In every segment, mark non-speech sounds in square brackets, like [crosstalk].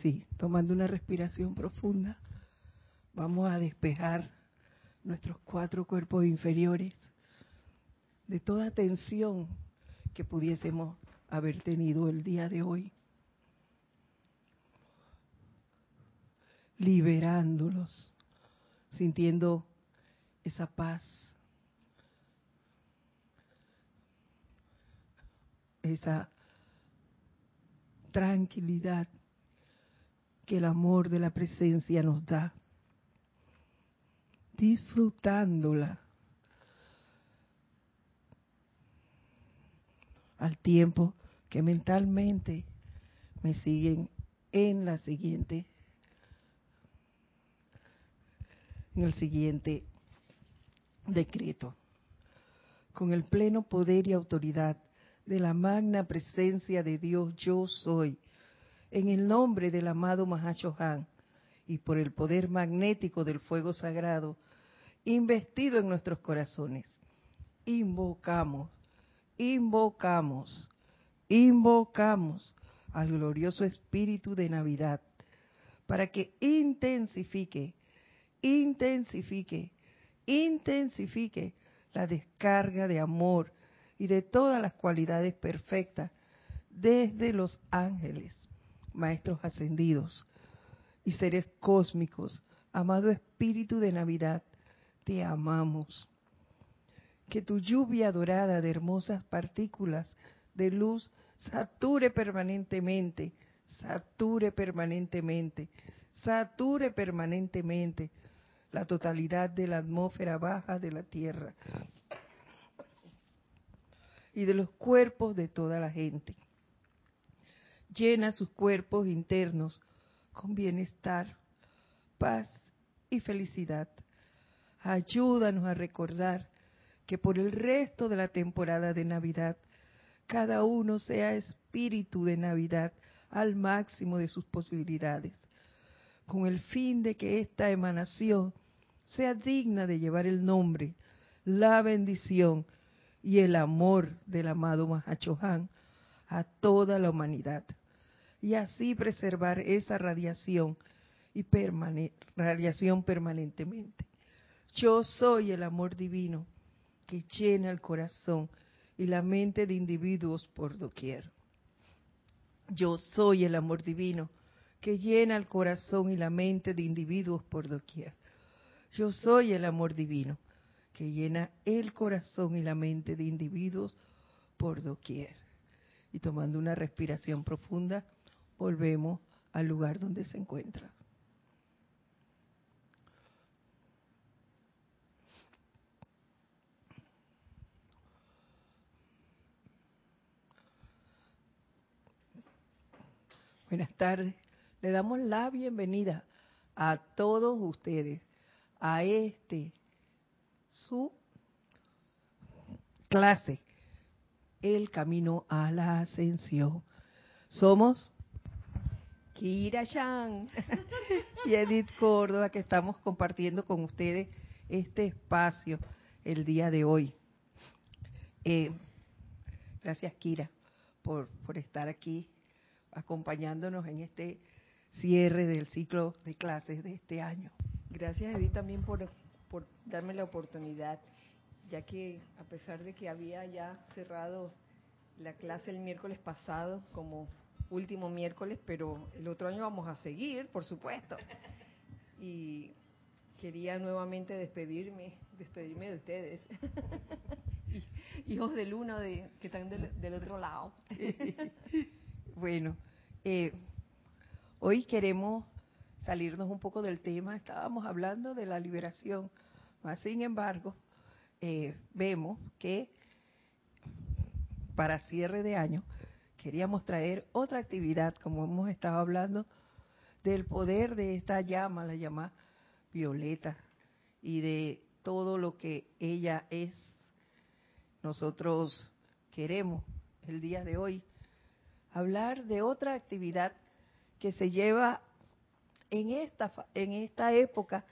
Sí, tomando una respiración profunda, vamos a despejar nuestros cuatro cuerpos inferiores de toda tensión que pudiésemos haber tenido el día de hoy. Liberándolos, sintiendo esa paz, esa tranquilidad que el amor de la presencia nos da, disfrutándola al tiempo que mentalmente me siguen en la siguiente en el siguiente decreto. Con el pleno poder y autoridad de la magna presencia de Dios yo soy en el nombre del amado Mahashohan y por el poder magnético del fuego sagrado investido en nuestros corazones. Invocamos invocamos invocamos al glorioso espíritu de Navidad para que intensifique, intensifique, intensifique la descarga de amor y de todas las cualidades perfectas desde los ángeles, maestros ascendidos y seres cósmicos. Amado Espíritu de Navidad, te amamos. Que tu lluvia dorada de hermosas partículas de luz sature permanentemente, sature permanentemente, sature permanentemente la totalidad de la atmósfera baja de la Tierra y de los cuerpos de toda la gente. Llena sus cuerpos internos con bienestar, paz y felicidad. Ayúdanos a recordar que por el resto de la temporada de Navidad cada uno sea espíritu de Navidad al máximo de sus posibilidades, con el fin de que esta emanación sea digna de llevar el nombre, la bendición y el amor del amado Mahachohan a toda la humanidad, y así preservar esa radiación y radiación permanentemente. Yo soy el amor divino que llena el corazón y la mente de individuos por doquier. Yo soy el amor divino que llena el corazón y la mente de individuos por doquier. Yo soy el amor divino que llena el corazón y la mente de individuos por doquier. Y tomando una respiración profunda, volvemos al lugar donde se encuentra. Buenas tardes. Le damos la bienvenida a todos ustedes a este su clase, El Camino a la Ascensión. Somos Kira Chan [laughs] y Edith Córdoba que estamos compartiendo con ustedes este espacio el día de hoy. Eh, gracias Kira por, por estar aquí acompañándonos en este cierre del ciclo de clases de este año. Gracias Edith también por, por darme la oportunidad, ya que a pesar de que había ya cerrado la clase el miércoles pasado como último miércoles, pero el otro año vamos a seguir, por supuesto. [laughs] Y quería nuevamente despedirme, despedirme de ustedes. [laughs] Hijos del uno de, que están del, del otro lado. [laughs] Bueno, eh, hoy queremos salirnos un poco del tema. Estábamos hablando de la liberación, mas sin embargo, eh, vemos que para cierre de año queríamos traer otra actividad, como hemos estado hablando, del poder de esta llama, la llama violeta, y de todo lo que ella es. Nosotros queremos el día de hoy hablar de otra actividad que se lleva en esta, en esta época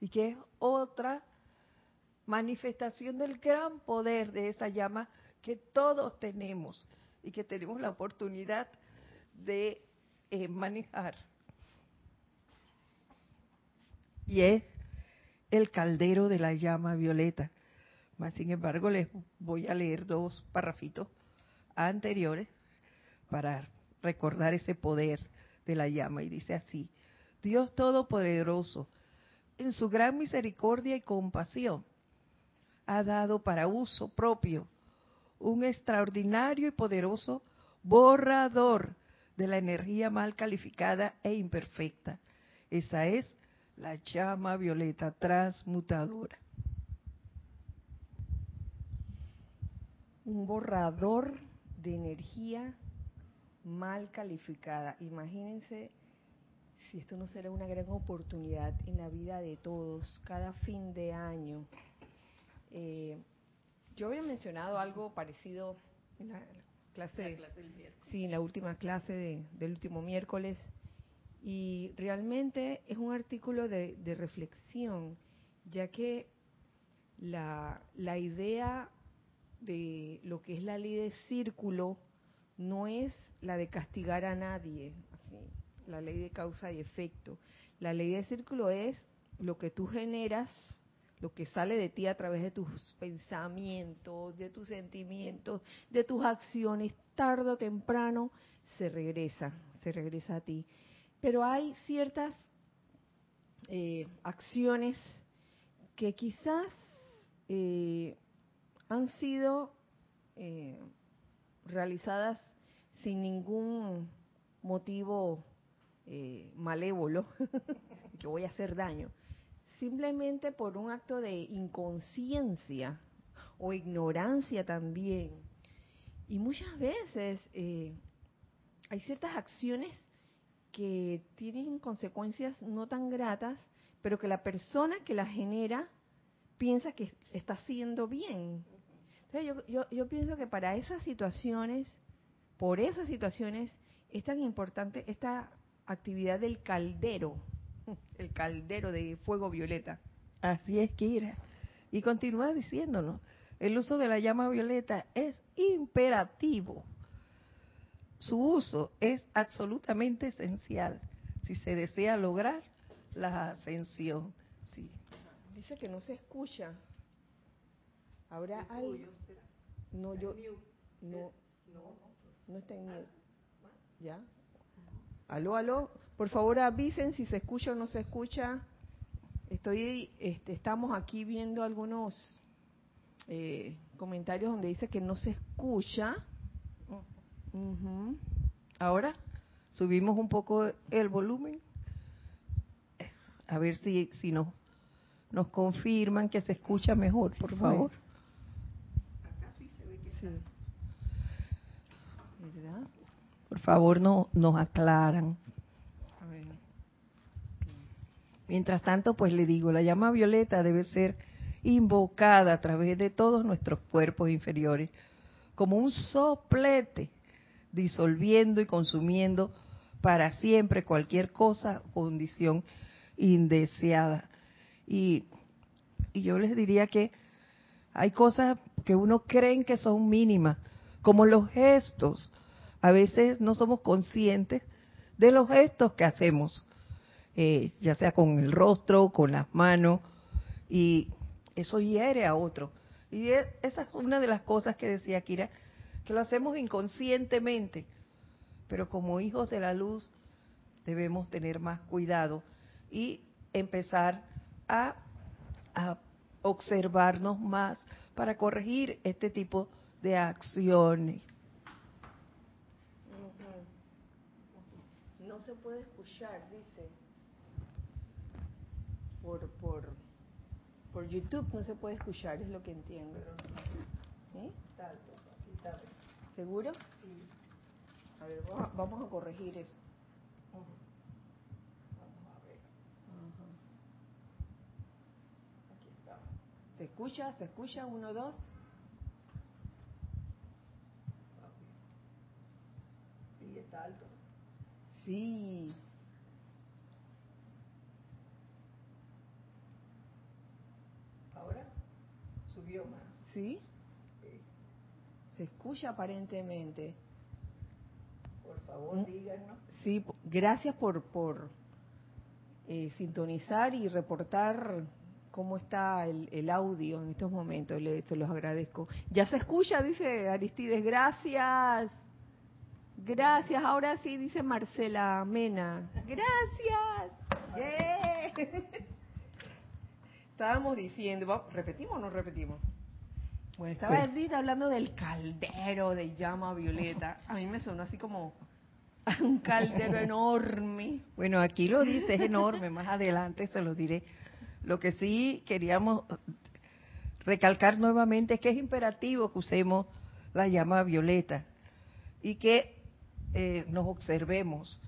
y que es otra manifestación del gran poder de esa llama que todos tenemos y que tenemos la oportunidad de eh, manejar. Y es el caldero de la llama violeta. Mas, sin embargo, les voy a leer dos parrafitos anteriores para recordar ese poder de la llama. Y dice así, Dios Todopoderoso, en su gran misericordia y compasión, ha dado para uso propio un extraordinario y poderoso borrador de la energía mal calificada e imperfecta. Esa es la llama violeta transmutadora. Un borrador de energía mal calificada. Imagínense si esto no será una gran oportunidad en la vida de todos, cada fin de año. Eh, yo había mencionado algo parecido en la clase, sí, en la última clase del último miércoles, y realmente es un artículo de, de reflexión, ya que la, la idea de lo que es la ley de círculo no es la de castigar a nadie, así, la ley de causa y efecto. La ley de círculo es lo que tú generas, lo que sale de ti a través de tus pensamientos, de tus sentimientos, de tus acciones, tarde o temprano se regresa, se regresa a ti. Pero hay ciertas eh, acciones que quizás eh, han sido eh, realizadas sin ningún motivo eh, malévolo, [laughs] que voy a hacer daño, simplemente por un acto de inconsciencia o ignorancia también. Y muchas veces eh, hay ciertas acciones que tienen consecuencias no tan gratas, pero que la persona que las genera piensa que está haciendo bien. Entonces yo, yo, yo pienso que para esas situaciones por esas situaciones es tan importante esta actividad del caldero, [laughs] el caldero de fuego violeta. Así es, Kira. Y continúa diciéndonos, el uso de la llama violeta es imperativo. Su uso es absolutamente esencial si se desea lograr la ascensión. Sí. Dice que no se escucha. Ahora hay... No, yo... No, no. No está en ¿Ya? Aló, aló. Por favor avisen si se escucha o no se escucha. Estoy, este, estamos aquí viendo algunos eh, comentarios donde dice que no se escucha. Ahora subimos un poco el volumen. A ver si, si no, nos confirman que se escucha mejor, por favor. Acá sí se ve que sí. Por favor, no, nos aclaran. Mientras tanto, pues le digo, la llama violeta debe ser invocada a través de todos nuestros cuerpos inferiores, como un soplete, disolviendo y consumiendo para siempre cualquier cosa o condición indeseada. Y, y yo les diría que hay cosas que uno cree que son mínimas, como los gestos, a veces no somos conscientes de los gestos que hacemos, eh, ya sea con el rostro, con las manos, y eso hiere a otro. Y esa es una de las cosas que decía Kira, que lo hacemos inconscientemente, pero como hijos de la luz debemos tener más cuidado y empezar a, a observarnos más para corregir este tipo de acciones. no se puede escuchar, dice. Por, por, por YouTube no se puede escuchar, es lo que entiendo. ¿Sí? ¿Seguro? Sí. A ver, vamos a corregir eso. Vamos a ver. Aquí está. ¿Se escucha? ¿Se escucha? Uno, dos. Sí, está alto. Sí. Ahora ¿Sí? Se escucha aparentemente. Por favor, díganos. Sí, gracias por, por eh, sintonizar y reportar cómo está el, audio en estos momentos. Le, se los agradezco. Ya se escucha, dice Aristides. Gracias. Gracias. Ahora sí, dice Marcela Mena. [laughs] Gracias. [laughs] Estábamos diciendo, ¿repetimos o no repetimos? Bueno, estaba Edith hablando del caldero de llama violeta. A mí me sonó así como [laughs] un caldero enorme. Bueno, aquí lo dice, es enorme. Más adelante se lo diré. Lo que sí queríamos recalcar nuevamente es que es imperativo que usemos la llama violeta y que eh, nos observemos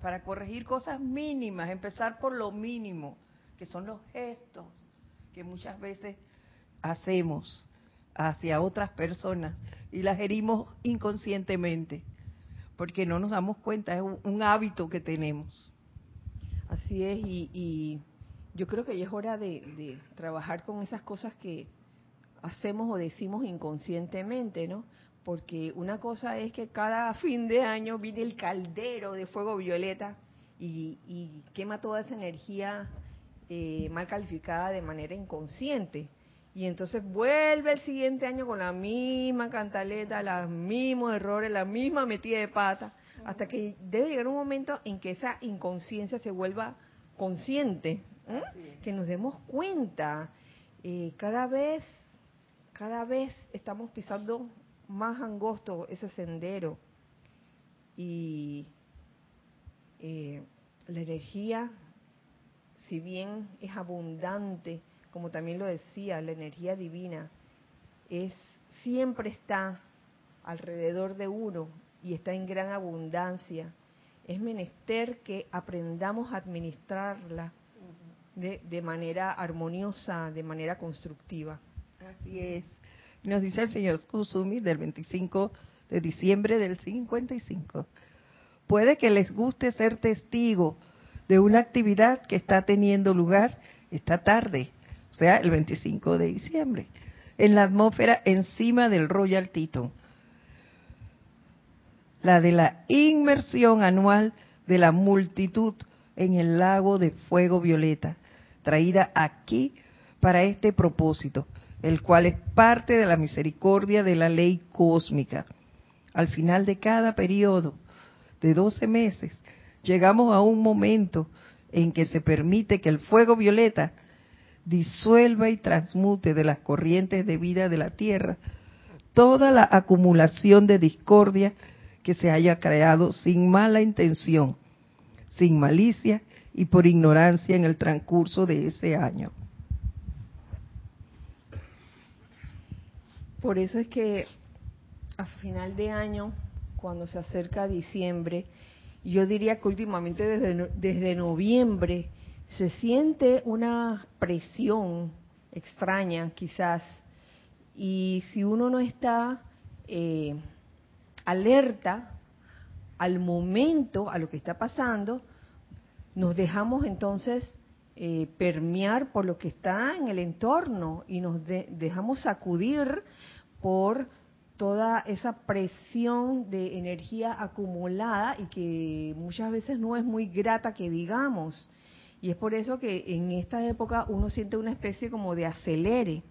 para corregir cosas mínimas, empezar por lo mínimo, que son los gestos que muchas veces hacemos hacia otras personas y las herimos inconscientemente, porque no nos damos cuenta, es un, hábito que tenemos. Así es, y yo creo que ya es hora de, trabajar con esas cosas que hacemos o decimos inconscientemente, ¿no? Porque una cosa es que cada fin de año viene el caldero de fuego violeta y, quema toda esa energía eh, mal calificada de manera inconsciente. Y entonces vuelve el siguiente año con la misma cantaleta, los mismos errores, la misma metida de pata, hasta que debe llegar un momento en que esa inconsciencia se vuelva consciente, ¿eh? que nos demos cuenta. Eh, cada vez, cada vez estamos pisando más angosto ese sendero y eh, la energía, si bien es abundante, como también lo decía, la energía divina es siempre está alrededor de uno y está en gran abundancia. Es menester que aprendamos a administrarla de, manera armoniosa, de manera constructiva. Así es. Nos dice el señor Kusumi del 25 de diciembre del 55. Puede que les guste ser testigo de una actividad que está teniendo lugar esta tarde, o sea, el 25 de diciembre, en la atmósfera encima del Royal Teton. La de la inmersión anual de la multitud en el lago de fuego violeta, traída aquí para este propósito, el cual es parte de la misericordia de la ley cósmica. Al final de cada periodo de 12 meses, llegamos a un momento en que se permite que el fuego violeta disuelva y transmute de las corrientes de vida de la tierra toda la acumulación de discordia que se haya creado sin mala intención, sin malicia y por ignorancia en el transcurso de ese año. Por eso es que a final de año, cuando se acerca diciembre, yo diría que últimamente desde, desde noviembre se siente una presión extraña quizás. Y si uno no está eh, alerta al momento, a lo que está pasando, nos dejamos entonces eh, permear por lo que está en el entorno y nos dejamos sacudir por toda esa presión de energía acumulada y que muchas veces no es muy grata que digamos. Y es por eso que en esta época uno siente una especie como de acelere,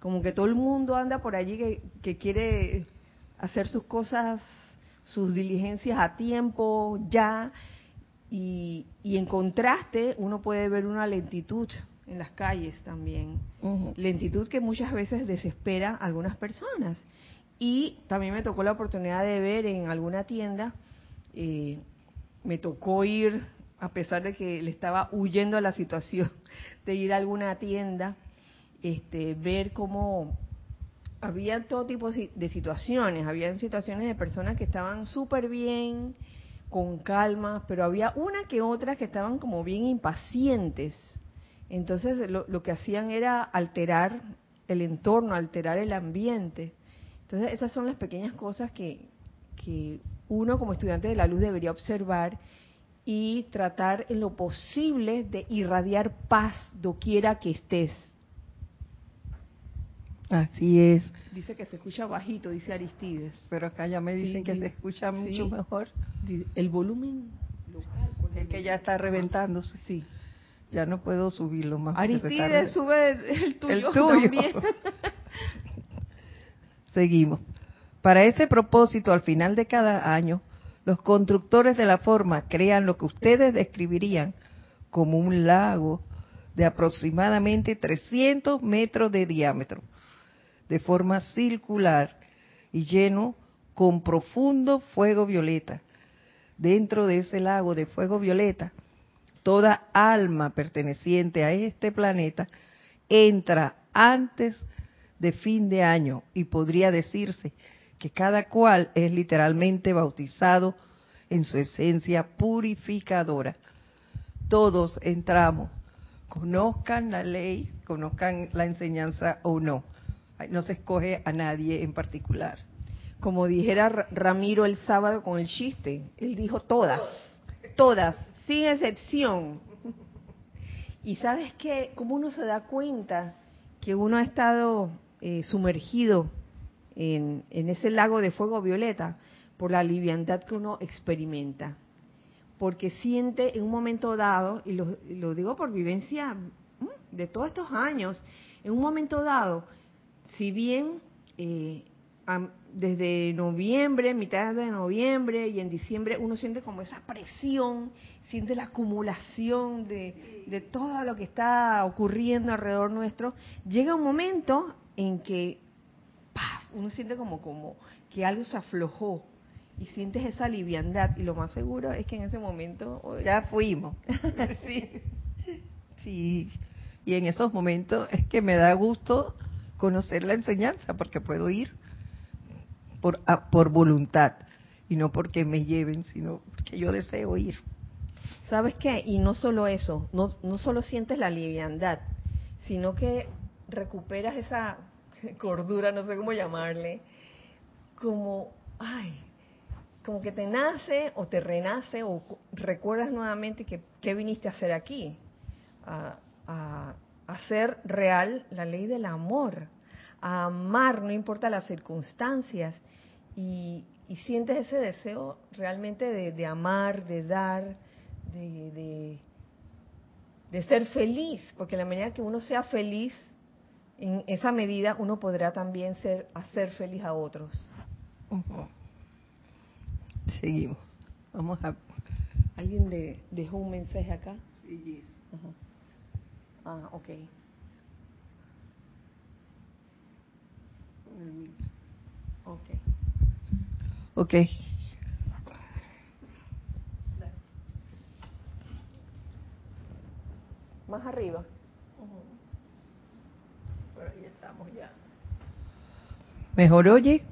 como que todo el mundo anda por allí que, que quiere hacer sus cosas, sus diligencias a tiempo, ya, y, en contraste, uno puede ver una lentitud en las calles también. Lentitud que muchas veces desespera a algunas personas. Y también me tocó la oportunidad de ver en alguna tienda, eh, me tocó ir, a pesar de que le estaba huyendo a la situación [laughs] de ir a alguna tienda, este, ver cómo había todo tipo de situaciones, había situaciones de personas que estaban súper bien, con calma, pero había una que otra que estaban como bien impacientes. Entonces lo, que hacían era alterar el entorno, alterar el ambiente. Entonces esas son las pequeñas cosas que, que uno como estudiante de la luz debería observar y tratar en lo posible de irradiar paz doquiera que estés. Así es. Dice que se escucha bajito, dice Aristides. Pero acá ya me dicen que se escucha mucho mejor. El volumen local. Es que ya está reventándose. Sí. Ya no puedo subirlo más. Aristides, sube el tuyo, el tuyo. también. [laughs] Seguimos. Para este propósito, al final de cada año, los constructores de la forma crean lo que ustedes describirían como un lago de aproximadamente 300 metros de diámetro, de forma circular y lleno con profundo fuego violeta. Dentro de ese lago de fuego violeta, toda alma perteneciente a este planeta entra antes de fin de año y podría decirse que cada cual es literalmente bautizado en su esencia purificadora. Todos entramos, conozcan la ley, conozcan la enseñanza o no. No se escoge a nadie en particular. Como dijera Ramiro el sábado con el chiste, él dijo todas, todas, sin excepción. Y sabes qué, cómo uno se da cuenta que uno ha estado eh, sumergido en, ese lago de fuego violeta por la liviandad que uno experimenta. Porque siente en un momento dado, y lo, digo por vivencia de todos estos años, en un momento dado, si bien eh, desde noviembre, mitad de noviembre y en diciembre uno siente como esa presión, siente la acumulación de, de todo lo que está ocurriendo alrededor nuestro, llega un momento en que uno siente como, como que algo se aflojó y sientes esa liviandad y lo más seguro es que en ese momento ya fuimos. [laughs] sí. Sí. Y en esos momentos es que me da gusto conocer la enseñanza porque puedo ir por, por voluntad y no porque me lleven, sino porque yo deseo ir. ¿Sabes qué? Y no solo eso, no, no solo sientes la liviandad, sino que recuperas esa [laughs] cordura, no sé cómo llamarle, como, ay, como que te nace o te renace o recuerdas nuevamente que qué viniste a hacer aquí, a, hacer real la ley del amor, a amar, no importa las circunstancias, y, sientes ese deseo realmente de, amar, de dar, de, de, ser feliz, porque la medida que uno sea feliz, en esa medida uno podrá también ser, hacer feliz a otros. Seguimos. Vamos a. ¿Alguien de, dejó un mensaje acá? Sí, Ah, ok. Ok. Ok. Más arriba. Mejor oye.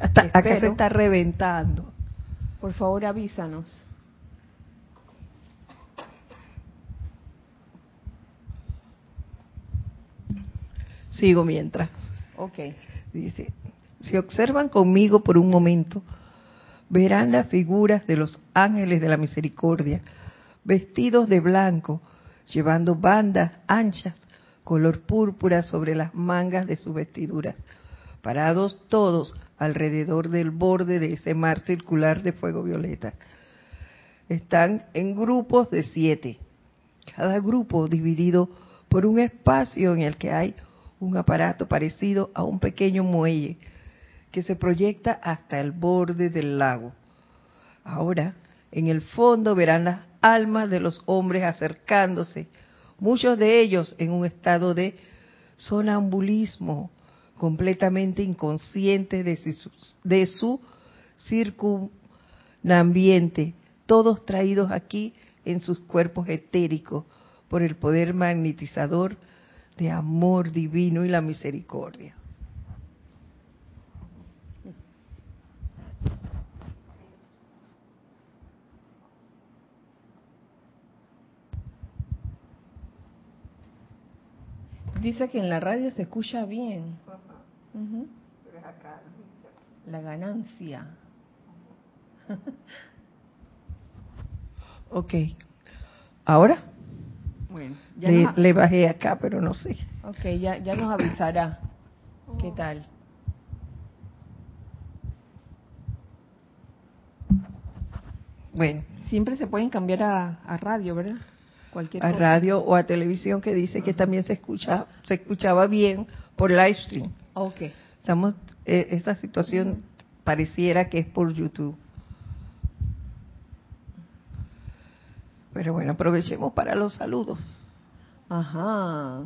acá se está reventando. Por favor, avísanos. Sigo mientras. Ok. Dice, si observan conmigo por un momento, verán las figuras de los ángeles de la misericordia, vestidos de blanco, llevando bandas anchas color púrpura sobre las mangas de sus vestiduras, parados todos alrededor del borde de ese mar circular de fuego violeta. Están en grupos de siete, cada grupo dividido por un espacio en el que hay un aparato parecido a un pequeño muelle que se proyecta hasta el borde del lago. Ahora, en el fondo verán las almas de los hombres acercándose muchos de ellos en un estado de sonambulismo, completamente inconsciente de su, de su circunambiente, todos traídos aquí en sus cuerpos etéricos por el poder magnetizador de amor divino y la misericordia. Dice que en la radio se escucha bien. La ganancia. [laughs] ok. ¿Ahora? Bueno, ya le, bajé acá, pero no sé. Ok, ya, ya nos avisará. ¿Qué tal? Bueno. Siempre se pueden cambiar a radio, ¿verdad? Cualquier a cosa. radio o a televisión que dice que también se escucha se escuchaba bien por live stream. Ok. Estamos eh, esa situación pareciera que es por YouTube. Pero bueno, aprovechemos para los saludos. Ajá.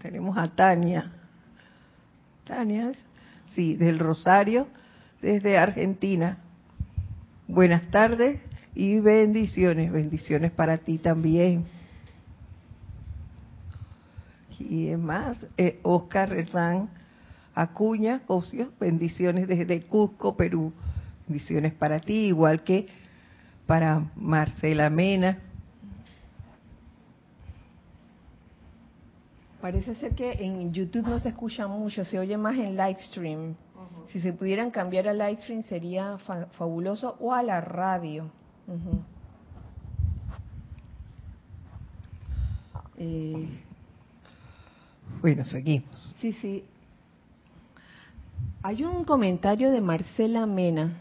Tenemos a Tania. Tania, sí, del Rosario, desde Argentina. Buenas tardes y bendiciones, bendiciones para ti también. Y más, eh, Oscar Hernán Acuña, Cosio, bendiciones desde Cusco, Perú. Bendiciones para ti, igual que para Marcela Mena. Parece ser que en YouTube no se escucha mucho, se oye más en live stream. Si se pudieran cambiar a live stream sería fa- fabuloso o a la radio. Eh, Bueno, seguimos. sí, sí. Hay un comentario de Marcela Mena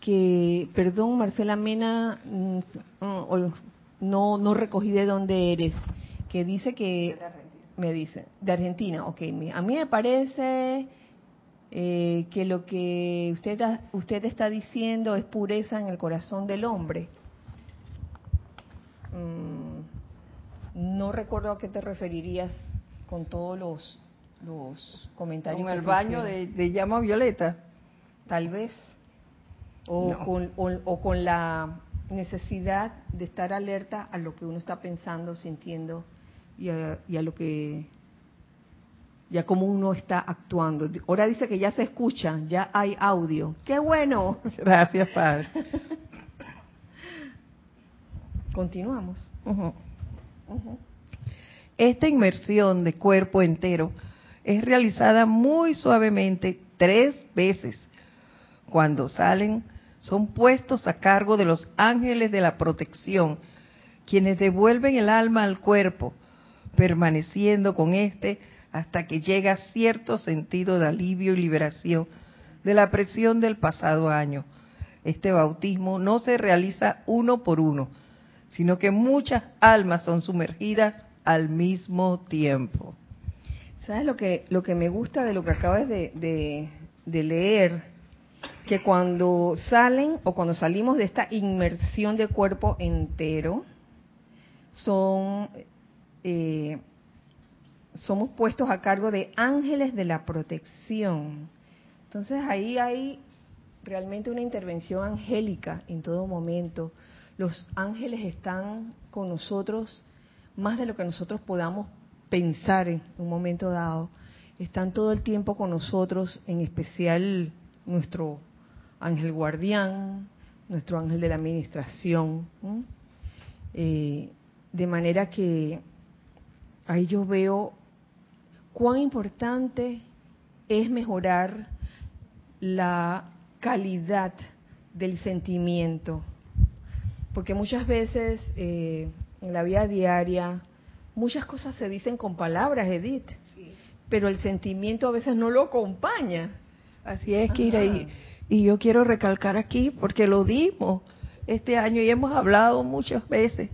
que, perdón, Marcela Mena, mm, mm, no no recogí de dónde eres, que dice que me dice de Argentina, ok, a mí me parece eh, que lo que usted ha- usted está diciendo es pureza en el corazón del hombre. Mm, no recuerdo a qué te referirías con todos los los comentarios. Con el baño de, de llama violeta. tal vez, o, No. con, o- o con la necesidad de estar alerta a lo que uno está pensando, sintiendo y a, y a lo que, ya cómo uno está actuando. Ahora dice que ya se escucha, ya hay audio. ¡Qué bueno! [laughs] Gracias, Padre. Continuamos. Esta inmersión de cuerpo entero es realizada muy suavemente tres veces. Cuando salen, son puestos a cargo de los ángeles de la protección, quienes devuelven el alma al cuerpo, permaneciendo con éste hasta que llega cierto sentido de alivio y liberación de la presión del pasado año. Este bautismo no se realiza uno por uno, sino que muchas almas son sumergidas al mismo tiempo. ¿Sabes lo que, lo que me gusta de lo que acabas de, de- leer? Que cuando salen o cuando salimos de esta inmersión de cuerpo entero, son, eh, somos puestos a cargo de ángeles de la protección. Entonces ahí hay realmente una intervención angélica en todo momento. Los ángeles están con nosotros más de lo que nosotros podamos pensar en un momento dado. Están todo el tiempo con nosotros, en especial nuestro ángel guardián, nuestro ángel de la administración. Eh, de manera que ahí yo veo cuán importante es mejorar la calidad del sentimiento. Porque muchas veces eh, en la vida diaria, muchas cosas se dicen con palabras, Edith, pero el sentimiento a veces no lo acompaña. Así es, Kira, y, y yo quiero recalcar aquí, porque lo dimos este año y hemos hablado muchas veces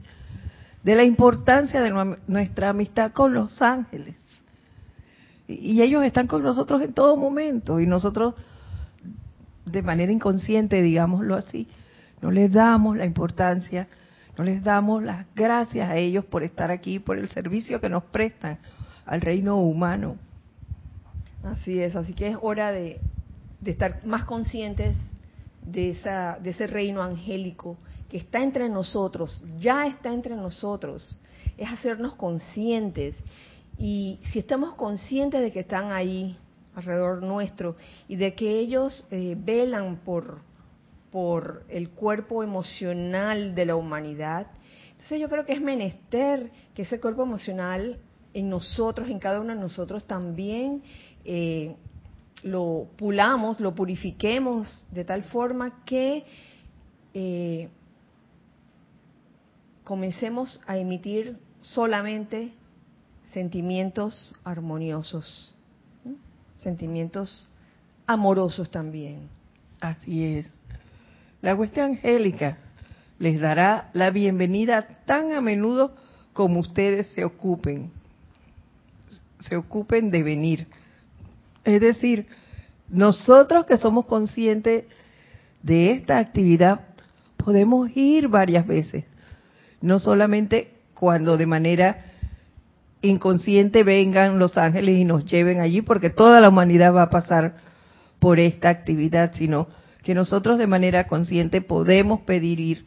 de la importancia de nue- nuestra amistad con los ángeles. Y, ellos están con nosotros en todo momento, y nosotros, de manera inconsciente, digámoslo así, no les damos la importancia, no les damos las gracias a ellos por estar aquí, por el servicio que nos prestan al reino humano. Así es, así que es hora de, de estar más conscientes de, esa, de ese reino angélico que está entre nosotros, ya está entre nosotros, es hacernos conscientes. Y si estamos conscientes de que están ahí alrededor nuestro y de que ellos eh, velan por, por el cuerpo emocional de la humanidad, entonces yo creo que es menester que ese cuerpo emocional en nosotros, en cada uno de nosotros también eh, lo pulamos, lo purifiquemos de tal forma que eh, comencemos a emitir solamente sentimientos armoniosos, sentimientos amorosos también. Así es. La hueste angélica les dará la bienvenida tan a menudo como ustedes se ocupen, se ocupen de venir. Es decir, nosotros que somos conscientes de esta actividad, podemos ir varias veces, no solamente cuando de manera inconsciente vengan los ángeles y nos lleven allí, porque toda la humanidad va a pasar por esta actividad, sino que nosotros de manera consciente podemos pedir ir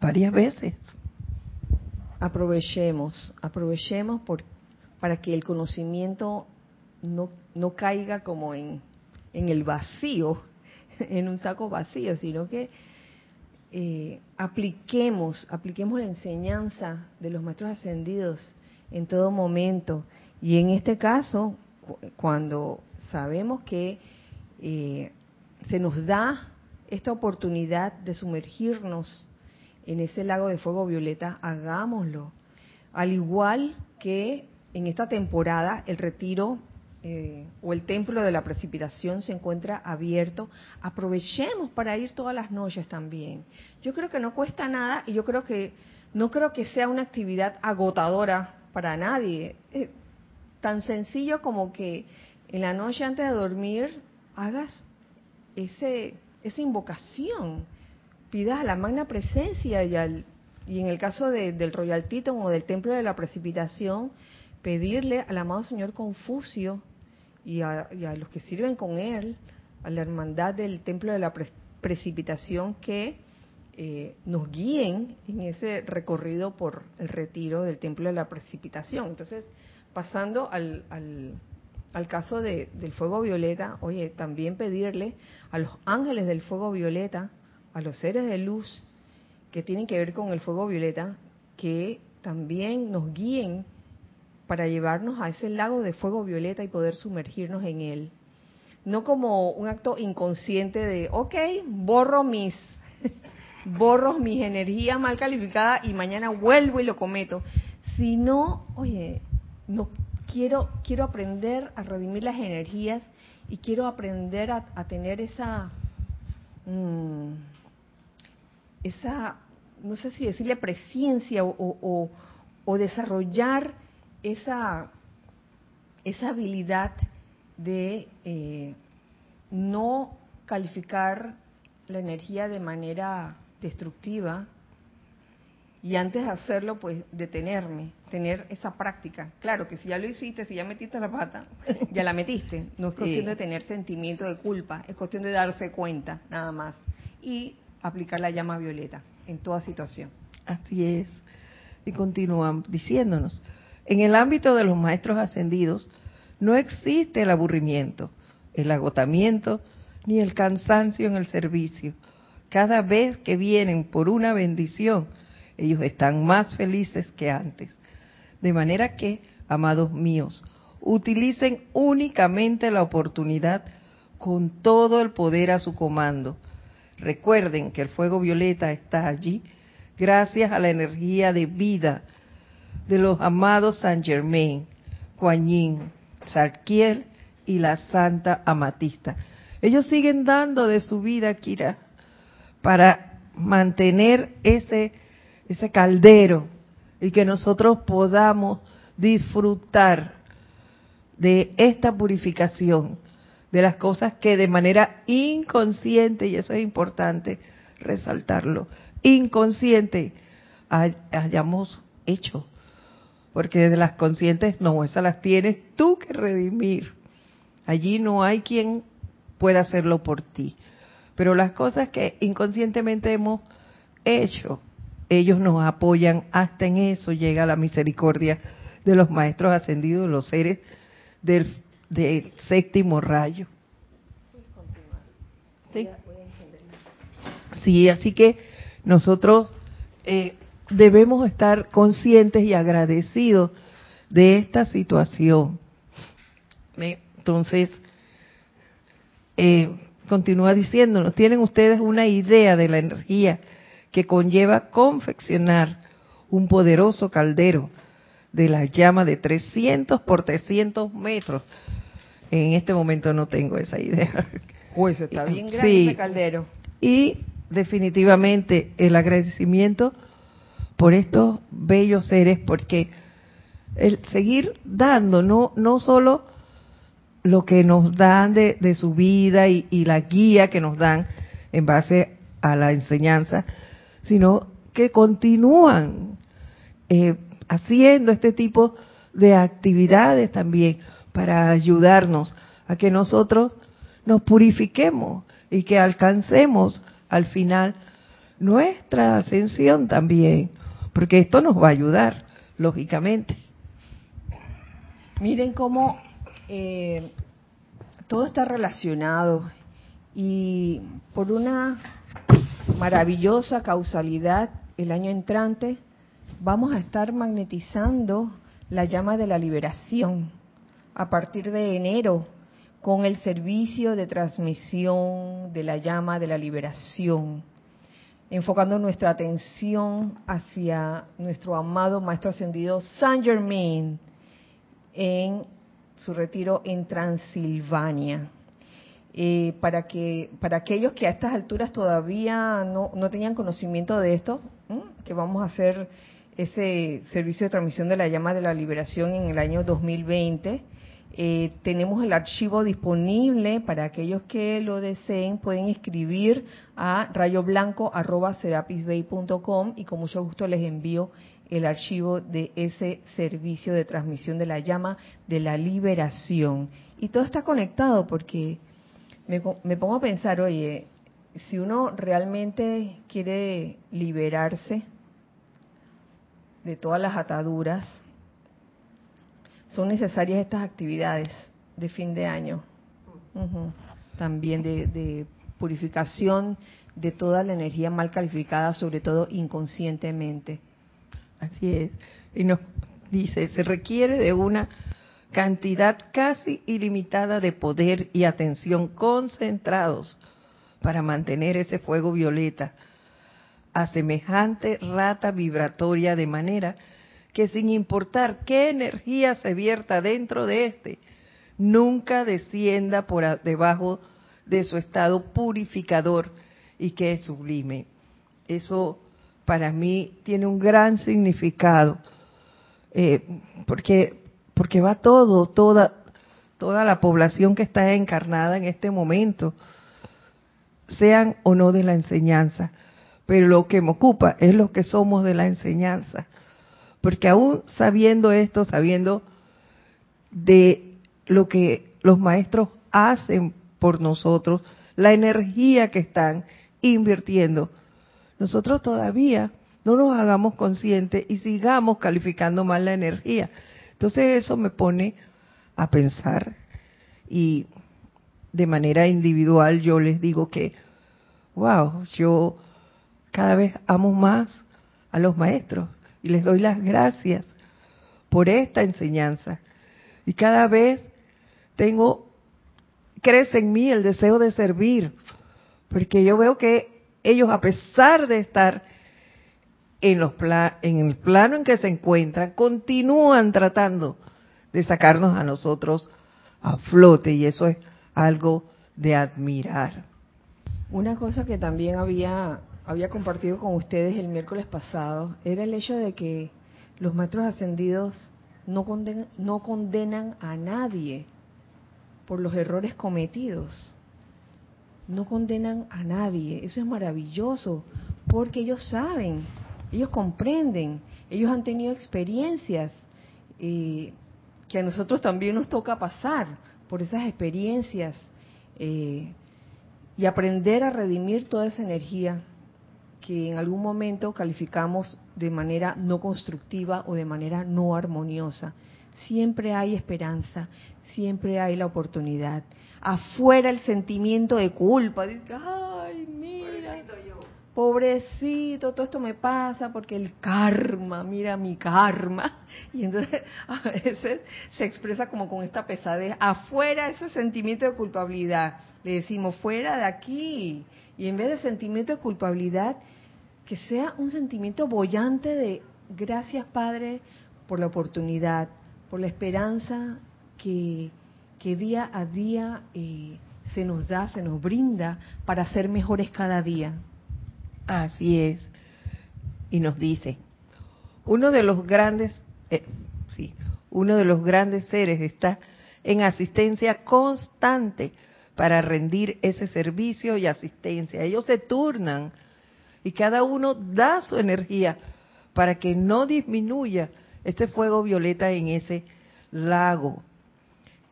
varias veces. Aprovechemos, aprovechemos por, para que el conocimiento no, no caiga como en, en el vacío, [laughs] en un saco vacío, sino que eh, apliquemos, apliquemos la enseñanza de los maestros ascendidos en todo momento. Y en este caso, cuando sabemos que eh, se nos da esta oportunidad de sumergirnos en ese lago de fuego violeta, hagámoslo. Al igual que en esta temporada el retiro eh, o el templo de la precipitación se encuentra abierto, aprovechemos para ir todas las noches también. Yo creo que no cuesta nada y yo creo que no creo que sea una actividad agotadora para nadie. Eh, tan sencillo como que en la noche antes de dormir hagas ese, esa invocación, pidas a la magna presencia y, al, y en el caso del Royal Titan o del Templo de la Precipitación, pedirle al amado Señor Confucio y a, los que sirven con él, a la hermandad del Templo de la Precipitación, que eh, nos guíen en ese recorrido por el retiro del Templo de la Precipitación. Entonces, pasando al, al, caso de, del fuego violeta, oye, también pedirle a los ángeles del fuego violeta, a los seres de luz que tienen que ver con el fuego violeta, que también nos guíen para llevarnos a ese lago de fuego violeta y poder sumergirnos en él. No como un acto inconsciente de, ok, borro mis borro mis energías mal calificadas y mañana vuelvo y lo cometo. Si no, oye, no quiero quiero aprender a redimir las energías y quiero aprender a, tener esa mm, esa no sé si decirle presencia o, o, desarrollar esa esa habilidad de eh, no calificar la energía de manera destructiva y antes de hacerlo, pues detenerme, tener esa práctica. Claro que si ya lo hiciste, si ya metiste la pata, ya la metiste. No es cuestión de tener sentimiento de culpa, es cuestión de darse cuenta, nada más. Y aplicar la llama violeta en toda situación. Así es. Y continúan diciéndonos, en el ámbito de los maestros ascendidos, no existe el aburrimiento, el agotamiento, ni el cansancio en el servicio cada vez que vienen por una bendición, ellos están más felices que antes. De manera que, amados míos, utilicen únicamente la oportunidad con todo el poder a su comando. Recuerden que el fuego violeta está allí gracias a la energía de vida de los amados Saint Germain, Kuan Yin, y la Santa Amatista. Ellos siguen dando de su vida, Kira, para mantener ese, ese caldero y que nosotros podamos disfrutar de esta purificación, de las cosas que de manera inconsciente, y eso es importante resaltarlo, inconsciente hayamos hecho. Porque de las conscientes no, esas las tienes tú que redimir. Allí no hay quien pueda hacerlo por ti. Pero las cosas que inconscientemente hemos hecho, ellos nos apoyan hasta en eso, llega la misericordia de los maestros ascendidos, los seres del, séptimo rayo. ¿Sí? así que nosotros eh, debemos estar conscientes y agradecidos de esta situación. Entonces, eh, continúa diciéndonos, tienen ustedes una idea de la energía que conlleva confeccionar un poderoso caldero de la llama de 300 por 300 metros. En este momento no tengo esa idea. [laughs] Pues está [laughs] bien grande ese caldero. Y definitivamente el agradecimiento por estos bellos seres, porque el seguir dando, no, no solo lo que nos dan de, de su vida y, la guía que nos dan en base a la enseñanza, sino que continúan eh, haciendo este tipo de actividades también para ayudarnos a que nosotros nos purifiquemos y que alcancemos al final nuestra ascensión también, porque esto nos va a ayudar, lógicamente. Miren cómo eh, todo está relacionado y por una maravillosa causalidad el año entrante vamos a estar magnetizando la llama de la liberación a partir de enero con el servicio de transmisión de la llama de la liberación, enfocando nuestra atención hacia nuestro amado Maestro Ascendido Saint Germain en su retiro en Transilvania. Eh, para que para aquellos que a estas alturas todavía no, no tenían conocimiento de esto, que vamos a hacer ese servicio de transmisión de la llama de la liberación en el año 2020. Eh, tenemos el archivo disponible para aquellos que lo deseen, pueden escribir a rayoblanco.com y con mucho gusto les envío el archivo de ese servicio de transmisión de la llama de la liberación. Y todo está conectado porque me, me pongo a pensar, oye, si uno realmente quiere liberarse de todas las ataduras, son necesarias estas actividades de fin de año. También de, de purificación de toda la energía mal calificada, sobre todo inconscientemente. Así es. Y nos dice, se requiere de una cantidad casi ilimitada de poder y atención concentrados para mantener ese fuego violeta a semejante rata vibratoria de manera que sin importar qué energía se vierta dentro de éste, nunca descienda por debajo de su estado purificador y que es sublime. Eso para mí tiene un gran significado, eh, porque, porque va todo, toda, toda la población que está encarnada en este momento, sean o no de la enseñanza pero lo que me ocupa es lo que somos de la enseñanza. Porque aún sabiendo esto, sabiendo de lo que los maestros hacen por nosotros, la energía que están invirtiendo, nosotros todavía no nos hagamos conscientes y sigamos calificando mal la energía. Entonces eso me pone a pensar y de manera individual yo les digo que, wow, yo cada vez amo más a los maestros y les doy las gracias por esta enseñanza. Y cada vez tengo, crece en mí el deseo de servir, porque yo veo que ellos, a pesar de estar en, los en el plano en que se encuentran, continúan tratando de sacarnos a nosotros a flote y eso es algo de admirar. Una cosa que también había había compartido con ustedes el miércoles pasado era el hecho de que los maestros ascendidos no no condenan a nadie por los errores cometidos. No condenan a nadie. Eso es maravilloso porque ellos saben, ellos comprenden, ellos han tenido experiencias eh, que a nosotros también nos toca pasar por esas experiencias eh, y aprender a redimir toda esa energía que en algún momento calificamos de manera no constructiva o de manera no armoniosa. Siempre hay esperanza, siempre hay la oportunidad. Afuera el sentimiento de culpa, dice, ay, mira, pobrecito, todo esto me pasa porque el karma, mira mi karma. [laughs] Y entonces [laughs] a veces se expresa como con esta pesadez. Afuera ese sentimiento de culpabilidad. Le decimos, fuera de aquí. Y en vez de sentimiento de culpabilidad, que sea un sentimiento bollante de gracias Padre por la oportunidad, por la esperanza que, que día a día eh, se nos da, se nos brinda para ser mejores cada día. Así es. Y nos dice, uno de los grandes, eh, sí, uno de los grandes seres está en asistencia constante para rendir ese servicio y asistencia. Ellos se turnan y cada uno da su energía para que no disminuya este fuego violeta en ese lago.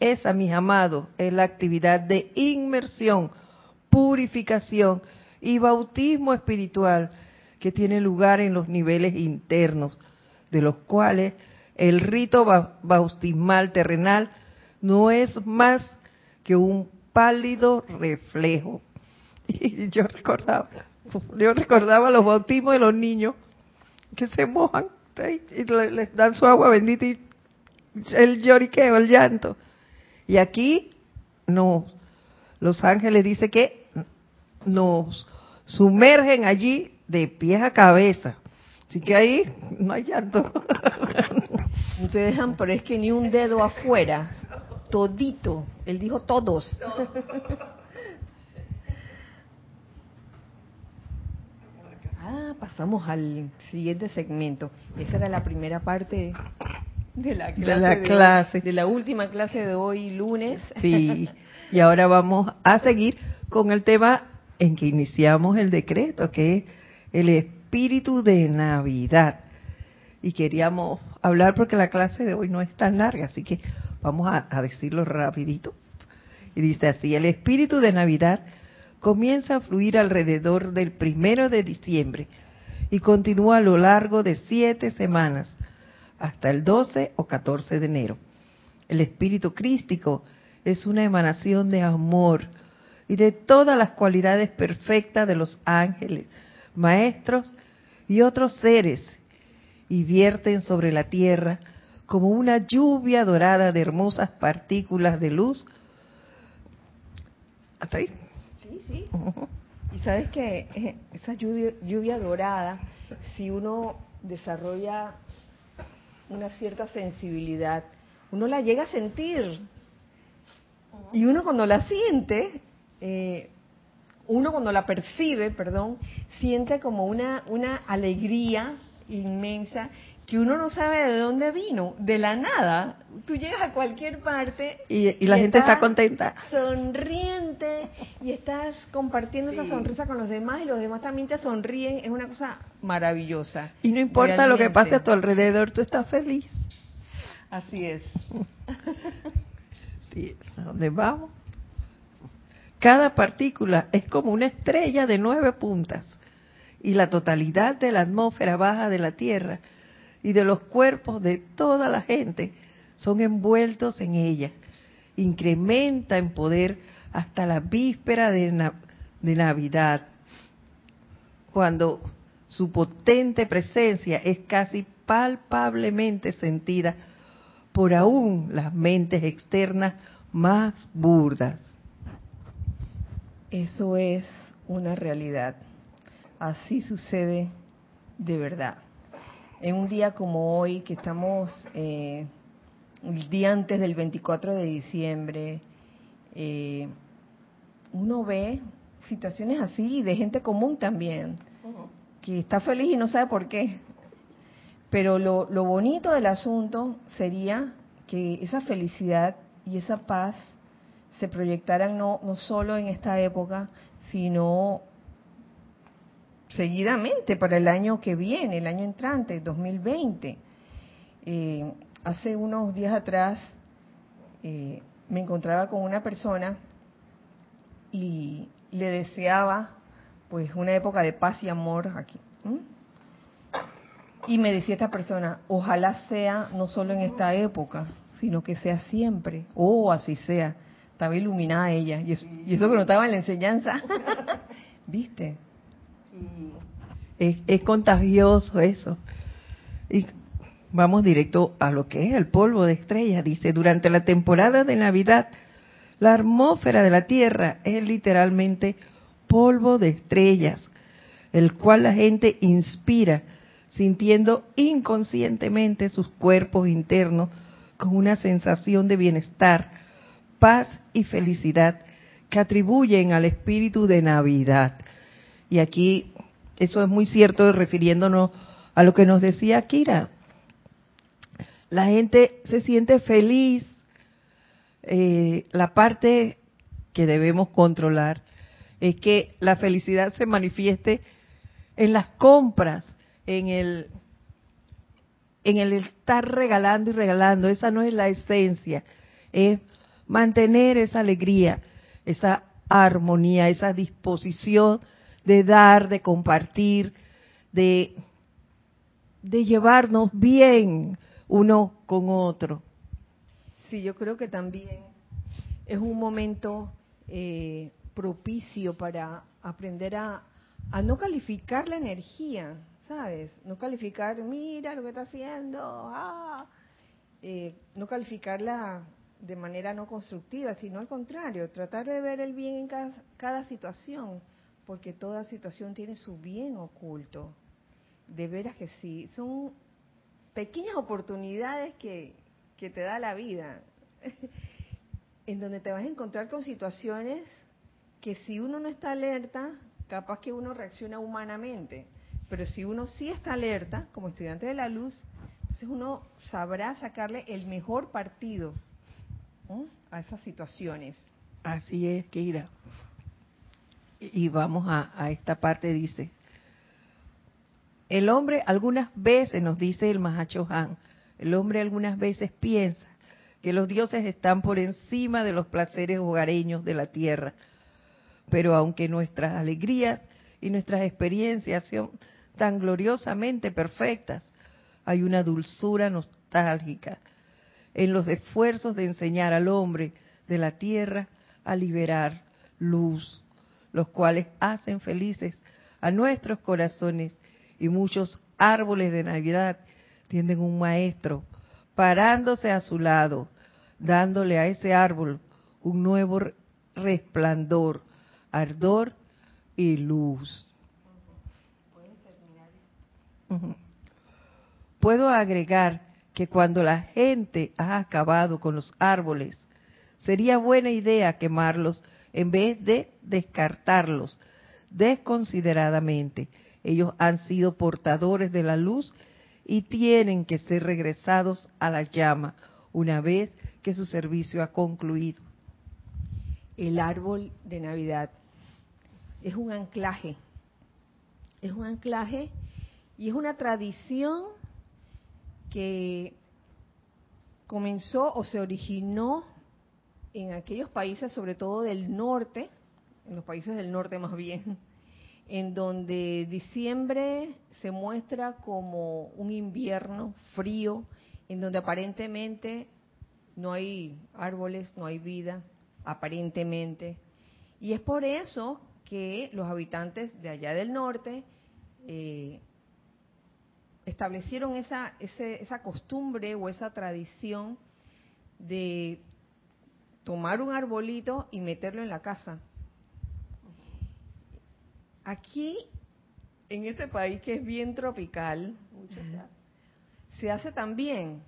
Esa, mis amados, es la actividad de inmersión, purificación y bautismo espiritual que tiene lugar en los niveles internos, de los cuales el rito bautismal terrenal no es más que un pálido reflejo. [laughs] Y yo recordaba, yo recordaba los bautismos de los niños que se mojan y les dan su agua bendita y el lloriqueo, el llanto. Y aquí no, los ángeles dice que nos sumergen allí de pies a cabeza. Así que ahí no hay llanto. [laughs] Ustedes dejan, pero es que ni un dedo afuera, todito. Él dijo todos. [laughs] Ah, pasamos al siguiente segmento. Esa era la primera parte de la clase. De la, clase. de la última clase de hoy, lunes. Sí, y ahora vamos a seguir con el tema en que iniciamos el decreto, que es el espíritu de Navidad. Y queríamos hablar porque la clase de hoy no es tan larga, así que vamos a, a decirlo rapidito. Y dice así, el espíritu de Navidad comienza a fluir alrededor del primero de diciembre y continúa a lo largo de siete semanas hasta el 12 o 14 de enero. El espíritu crístico es una emanación de amor y de todas las cualidades perfectas de los ángeles, maestros y otros seres y vierten sobre la tierra como una lluvia dorada de hermosas partículas de luz. ¿Hasta ahí? Sí, Y sabes que eh, esa lluvia, dorada, si uno desarrolla una cierta sensibilidad, uno la llega a sentir. Y uno cuando la siente, eh, uno cuando la percibe, perdón, siente como una, una alegría inmensa que uno no sabe de dónde vino, de la nada. Tú llegas a cualquier parte y, la gente está contenta. Sonriente y estás compartiendo esa sonrisa con los demás y los demás también te sonríen. Es una cosa maravillosa. Y no importa lo que pase a tu alrededor, tú estás feliz. Así es. Sí, ¿a dónde vamos? Cada partícula es como una estrella de nueve puntas y la totalidad de la atmósfera baja de la Tierra y de los cuerpos de toda la gente son envueltos en ella. Incrementa en poder hasta la víspera de, Navidad, cuando su potente presencia es casi palpablemente sentida por aún las mentes externas más burdas. Eso es una realidad. Así sucede de verdad en un día como hoy, que estamos eh, el día antes del 24 de diciembre, eh, uno ve situaciones así de gente común también, que está feliz y no sabe por qué. Pero lo, lo bonito del asunto sería que esa felicidad y esa paz se proyectaran no, no solo en esta época, sino seguidamente para el año que viene, el año entrante, 2020. Eh, hace unos días atrás eh, me encontraba con una persona y le deseaba pues una época de paz y amor aquí. Y me decía esta persona, ojalá sea no solo en esta época, sino que sea siempre. Oh, así sea. Estaba iluminada ella. Y eso, y eso que no estaba en la enseñanza. [laughs] ¿Viste? Es, contagioso eso. Y vamos directo a lo que es el polvo de estrellas. Dice, durante la temporada de Navidad, la atmósfera de la Tierra es literalmente polvo de estrellas, el cual la gente inspira sintiendo inconscientemente sus cuerpos internos con una sensación de bienestar, paz y felicidad que atribuyen al espíritu de Navidad. Y aquí eso es muy cierto refiriéndonos a lo que nos decía Kira. La gente se siente feliz. Eh, la parte que debemos controlar es que la felicidad se manifieste en las compras, en el en el estar regalando y regalando. Esa no es la esencia. Es mantener esa alegría, esa armonía, esa disposición de dar, de compartir, de, de llevarnos bien uno con otro. Sí, yo creo que también es un momento eh, propicio para aprender a, a no calificar la energía, ¿sabes? No calificar, mira lo que está haciendo, ah, eh, no calificarla de manera no constructiva, sino al contrario, tratar de ver el bien en cada, cada situación, porque toda situación tiene su bien oculto. De veras que sí, son pequeñas oportunidades que, que te da la vida, [laughs] en donde te vas a encontrar con situaciones que si uno no está alerta, capaz que uno reacciona humanamente, pero si uno sí está alerta, como estudiante de la luz, entonces uno sabrá sacarle el mejor partido a esas situaciones. Así es, Keira. Y vamos a, esta parte, dice. El hombre algunas veces, nos dice el Mahacho Han, el hombre algunas veces piensa que los dioses están por encima de los placeres hogareños de la tierra. Pero aunque nuestras alegrías y nuestras experiencias son tan gloriosamente perfectas, hay una dulzura nostálgica en los esfuerzos de enseñar al hombre de la tierra a liberar luz, los cuales hacen felices a nuestros corazones y muchos árboles de Navidad tienen un maestro parándose a su lado, dándole a ese árbol un nuevo resplandor, ardor y luz. Puedo agregar que cuando la gente ha acabado con los árboles, sería buena idea quemarlos en vez de descartarlos desconsideradamente. Ellos han sido portadores de la luz y tienen que ser regresados a la llama una vez que su servicio ha concluido. El árbol de Navidad es un anclaje, es un anclaje y es una tradición que comenzó o se originó en aquellos países, sobre todo del norte, en los países del norte más bien, en donde diciembre se muestra como un invierno frío, en donde aparentemente no hay árboles, no hay vida, aparentemente. Y es por eso que los habitantes de allá del norte eh, establecieron esa, esa costumbre o esa tradición de tomar un arbolito y meterlo en la casa. Aquí, en este país que es bien tropical, se hace también.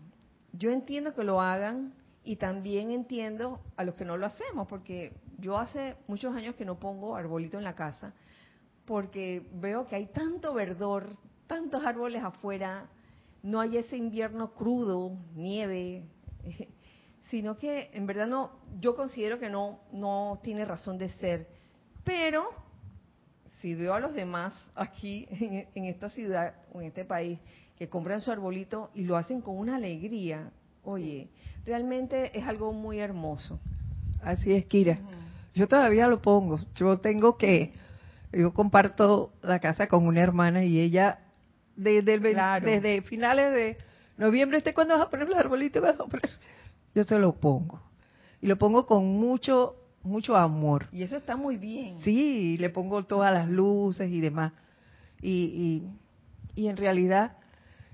Yo entiendo que lo hagan y también entiendo a los que no lo hacemos, porque yo hace muchos años que no pongo arbolito en la casa, porque veo que hay tanto verdor, tantos árboles afuera, no hay ese invierno crudo, nieve, sino que en verdad no, yo considero que no, no tiene razón de ser. Pero si veo a los demás aquí en, en esta ciudad o en este país que compran su arbolito y lo hacen con una alegría, oye, realmente es algo muy hermoso. Así es, Kira. Yo todavía lo pongo. Yo tengo que, yo comparto la casa con una hermana y ella desde, desde finales de noviembre, ¿este cuándo vas a poner el arbolito? Yo se lo pongo. Y lo pongo con mucho, mucho amor. Y eso está muy bien. Sí, le pongo todas las luces y demás. Y, y, y en realidad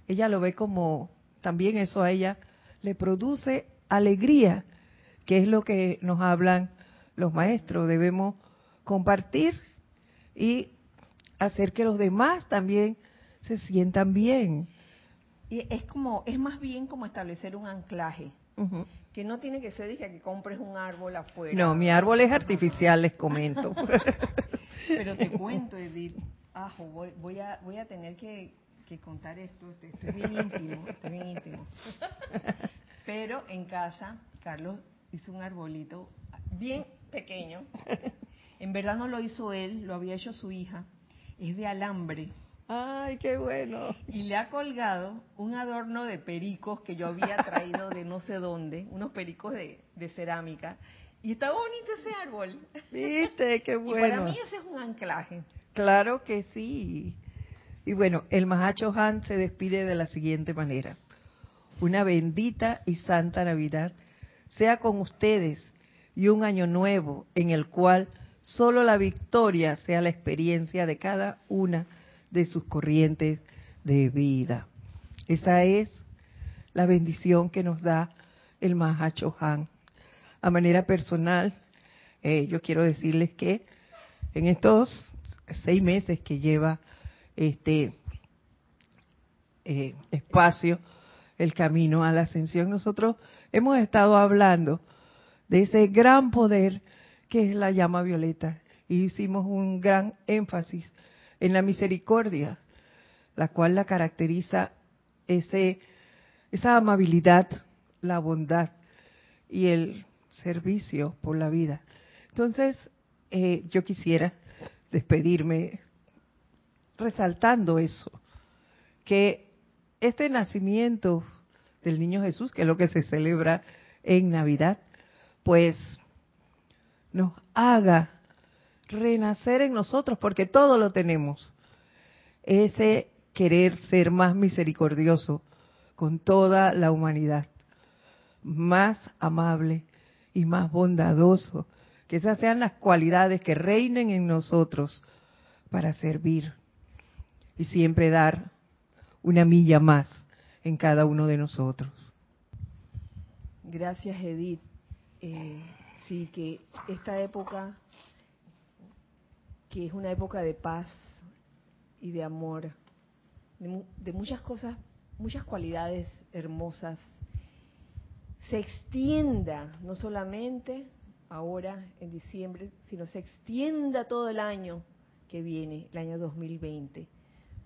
ella lo ve como, también eso a ella le produce alegría, que es lo que nos hablan los maestros. Debemos compartir y hacer que los demás también se sientan bien. Y es como, es más bien como establecer un anclaje. Que no tiene que ser dije, que compres un árbol afuera. No, mi árbol es artificial, les comento. [laughs] Pero te cuento, Edith, ajo, voy, voy, a, voy a tener que, que contar esto, esto es bien íntimo, esto es bien íntimo. Pero en casa, Carlos hizo un arbolito bien pequeño. En verdad no lo hizo él, lo había hecho su hija. Es de alambre. Ay, qué bueno. Y le ha colgado un adorno de pericos que yo había traído de no sé dónde, unos pericos de, de cerámica. Y está bonito ese árbol. Viste, qué bueno. [laughs] Y para mí ese es un anclaje. Claro que sí. Y bueno, el Mahacho Han se despide de la siguiente manera. Una bendita y santa Navidad sea con ustedes y un año nuevo en el cual solo la victoria sea la experiencia de cada una de sus corrientes de vida. Esa es la bendición que nos da el Mahacho Han. A manera personal, eh, yo quiero decirles que en estos seis meses que lleva este eh, espacio, el camino a la ascensión, nosotros hemos estado hablando de ese gran poder que es la llama violeta y hicimos un gran énfasis en la misericordia, la cual la caracteriza ese, esa amabilidad, la bondad y el servicio por la vida. Entonces, eh, yo quisiera despedirme resaltando eso, que este nacimiento del niño Jesús, que es lo que se celebra en Navidad, pues nos haga renacer en nosotros, porque todo lo tenemos. Ese querer ser más misericordioso con toda la humanidad, más amable y más bondadoso, que esas sean las cualidades que reinen en nosotros para servir y siempre dar una milla más en cada uno de nosotros. Gracias, Edith. Eh, sí, que esta época que es una época de paz y de amor, de, muchas cosas, muchas cualidades hermosas, se extienda no solamente ahora en diciembre, sino se extienda todo el año que viene, el año 2020,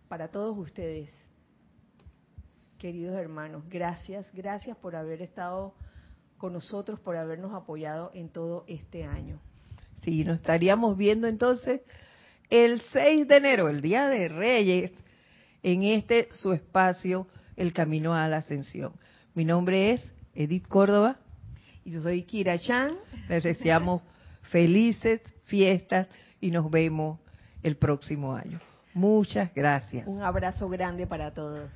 para todos ustedes, queridos hermanos. Gracias, gracias por haber estado con nosotros, por habernos apoyado en todo este año. Sí, nos estaríamos viendo entonces el 6 de enero, el Día de Reyes, en este su espacio, El Camino a la Ascensión. Mi nombre es Edith Córdoba. Y yo soy Kira Chan. Les deseamos [laughs] felices fiestas y nos vemos el próximo año. Muchas gracias. Un abrazo grande para todos.